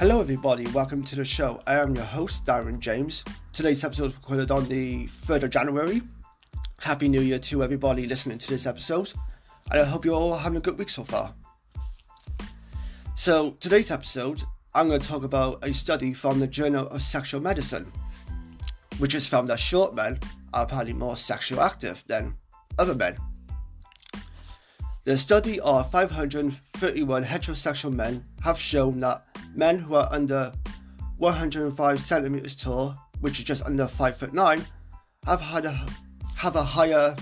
Hello, everybody. Welcome to the show. I am your host, Darren James. Today's episode was recorded on the 3rd of January. Happy New Year to everybody listening to this episode. And I hope you're all having a good week so far. So, today's episode, I'm going to talk about a study from the Journal of Sexual Medicine, which has found that short men are apparently more sexually active than other men. The study of 531 heterosexual men have shown that men who are under 105 centimeters tall, which is just under 5 foot 9, have had a have a higher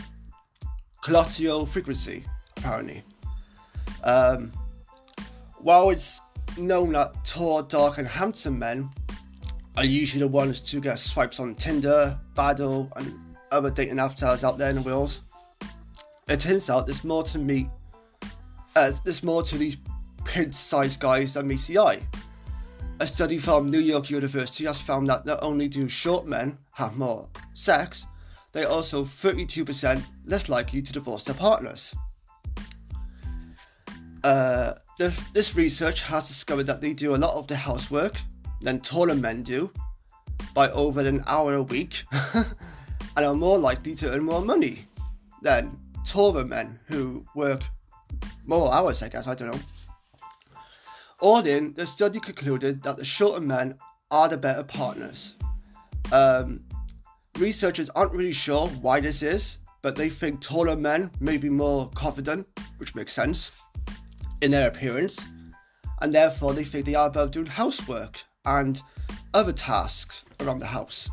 coital frequency, apparently. Um, while it's known that tall, dark, and handsome men are usually the ones to get swipes on Tinder, Badoo, and other dating apps out there in the world, it turns out there's more to meet. Uh, there's more to these pin-sized guys the eye. A study from New York University has found that not only do short men have more sex, they are also 32% less likely to divorce their partners. Uh, the, this research has discovered that they do a lot of the housework than taller men do by over an hour a week and are more likely to earn more money than taller men who work more hours, I guess, I don't know. All in, the study concluded that the shorter men are the better partners. Um, researchers aren't really sure why this is, but they think taller men may be more confident, which makes sense, in their appearance, and therefore they think they are above doing housework and other tasks around the house.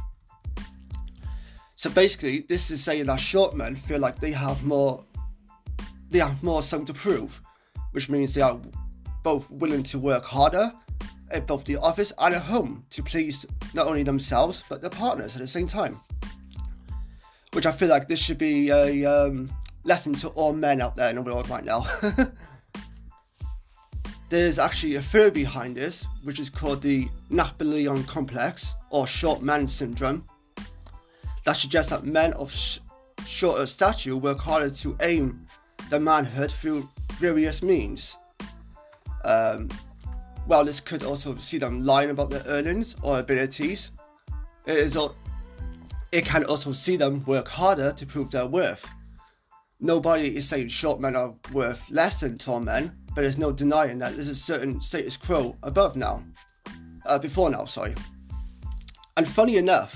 So basically, this is saying that short men feel like they have more, they have more something to prove, which means they are both willing to work harder at both the office and at home to please not only themselves but their partners at the same time. Which I feel like this should be a um, lesson to all men out there in the world right now. There's actually a theory behind this, which is called the Napoleon complex or short man syndrome, that suggests that men of sh- shorter stature work harder to aim their manhood through various means. Um, this could also see them lying about their earnings or abilities, it is it can also see them work harder to prove their worth. Nobody is saying short men are worth less than tall men, but there's no denying that there's a certain status quo above now, uh, before now, sorry. And funny enough,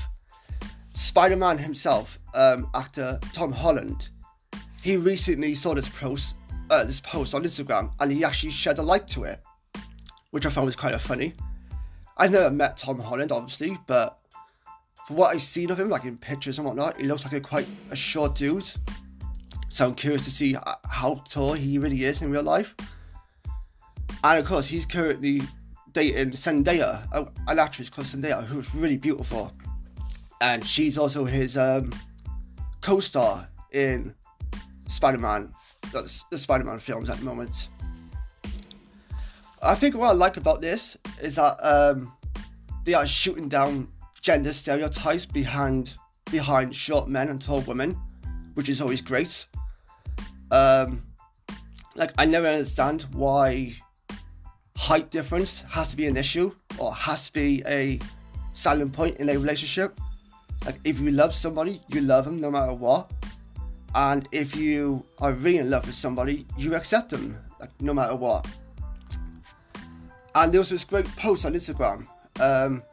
Spider-Man himself, um, actor Tom Holland, he recently saw this post, uh, this post on Instagram, and he actually shed a light to it, which I found was kind of funny. I've never met Tom Holland, obviously, but for what I've seen of him, like in pictures and whatnot, he looks like a quite a short dude. So I'm curious to see how tall he really is in real life. And of course, he's currently dating Zendaya, an actress called Zendaya, who's really beautiful. And she's also his um, co star in Spider The Spider Man films at the moment. I think what I like about this is that um, they are shooting down gender stereotypes behind behind short men and tall women, which is always great. Um, like I never understand why height difference has to be an issue or has to be a silent point in a relationship. Like if you love somebody, you love them no matter what. And if you are really in love with somebody, you accept them like no matter what. And there was this great post on Instagram, um,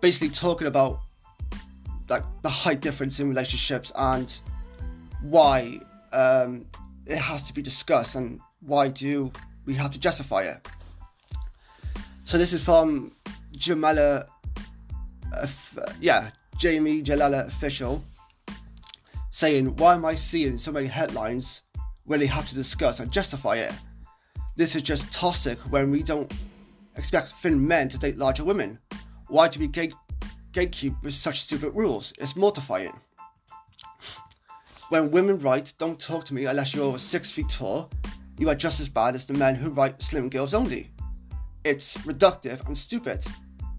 basically talking about like the height difference in relationships and why um, it has to be discussed and why do we have to justify it. So this is from Jamala, uh, yeah, Jameela Jamil official, saying, "Why am I seeing so many headlines when they have to discuss and justify it? This is just toxic when we don't expect thin men to date larger women. Why do we gate- gatekeep with such stupid rules? It's mortifying." When women write, don't talk to me unless you're over six feet tall, you are just as bad as the men who write slim girls only. It's reductive and stupid,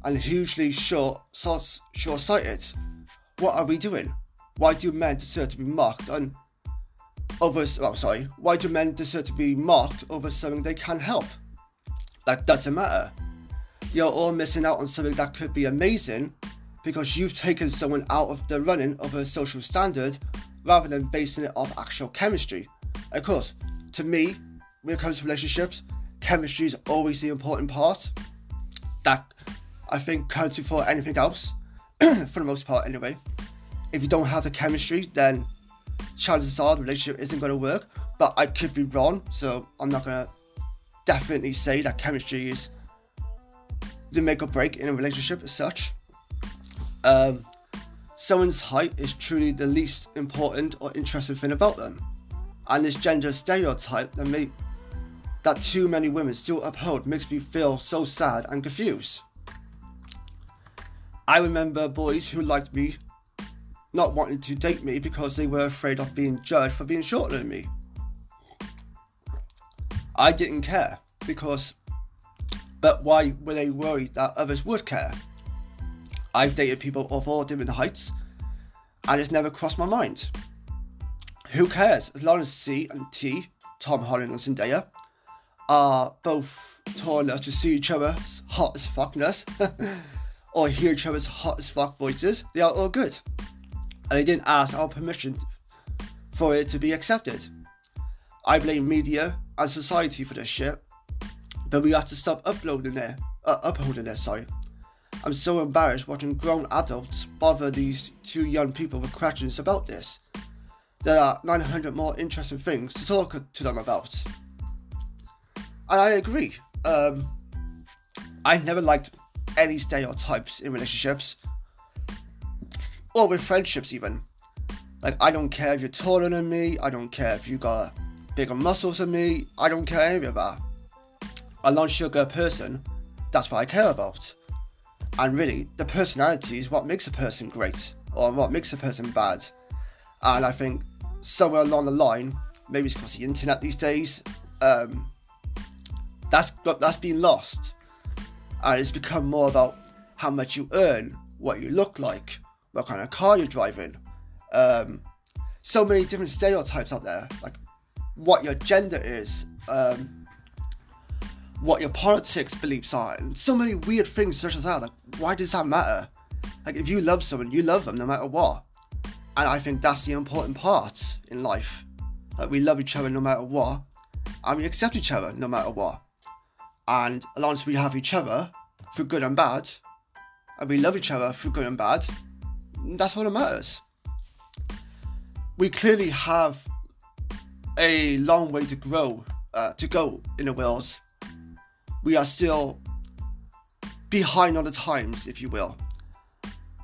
and hugely short, short-sighted. What are we doing? Why do men deserve to be mocked and over? Oh, sorry. Why do men deserve to be mocked over something they can't help? that doesn't matter. You're all missing out on something that could be amazing because you've taken someone out of the running of a social standard rather than basing it off actual chemistry. Of course, to me, when it comes to relationships, chemistry is always the important part. That I think counts for anything else, for the most part anyway. If you don't have the chemistry, then chances are the relationship isn't going to work. But I could be wrong, so I'm not going to definitely say that chemistry is the make or break in a relationship as such. Um, someone's height is truly the least important or interesting thing about them. And this gender stereotype that, may, that too many women still uphold makes me feel so sad and confused. I remember boys who liked me not wanting to date me because they were afraid of being judged for being shorter than me. I didn't care because, but why were they worried that others would care? I've dated people of all different heights and it's never crossed my mind. Who cares? As long as C and T, Tom Holland and Zendaya, are both tall enough to see each other's hot as fuckness or hear each other's hot as fuck voices, they are all good. And they didn't ask our permission for it to be accepted. I blame media and society for this shit, but we have to stop uploading it, uh, upholding it, sorry. I'm so embarrassed watching grown adults bother these two young people with questions about this. There are 900 more interesting things to talk to them about. And I agree. Um, I never liked any stereotypes in relationships or with friendships, even. Like, I don't care if you're taller than me, I don't care if you got bigger muscles than me, I don't care any of that. A good person, that's what I care about. And really, the personality is what makes a person great or what makes a person bad. And I think somewhere along the line, maybe it's because the internet these days, um, that's that's been lost, and it's become more about how much you earn, what you look like, what kind of car you're driving. Um, so many different stereotypes out there, like what your gender is, um, what your politics beliefs are, and so many weird things such as that. Like, why does that matter? Like, if you love someone, you love them no matter what. And I think that's the important part in life. That we love each other no matter what, and we accept each other no matter what. And as long as we have each other for good and bad, and we love each other for good and bad, that's all that matters. We clearly have a long way to grow, uh, to go in the world we are still behind on the times, if you will.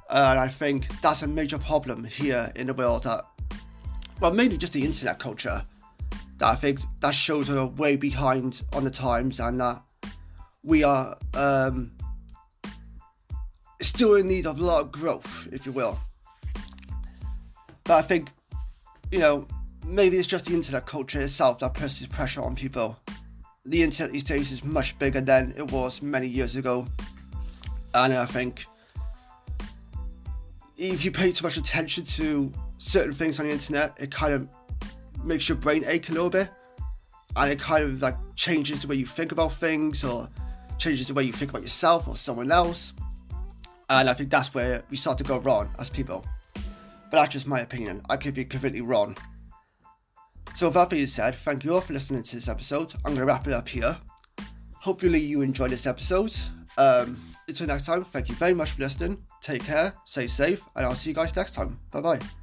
And I think that's a major problem here in the world that, well, maybe just the internet culture, that I think that shows we're way behind on the times and that we are um, still in need of a lot of growth, if you will. But I think, you know, maybe it's just the internet culture itself that puts this pressure on people the internet these days is much bigger than it was many years ago. And I think if you pay too much attention to certain things on the internet, it kind of makes your brain ache a little bit. And it kind of like changes the way you think about things or changes the way you think about yourself or someone else. And I think that's where we start to go wrong as people. But that's just my opinion. I could be completely wrong. So, with that being said, thank you all for listening to this episode. I'm going to wrap it up here. Hopefully, you enjoyed this episode. Um, until next time, thank you very much for listening. Take care, stay safe, and I'll see you guys next time. Bye bye.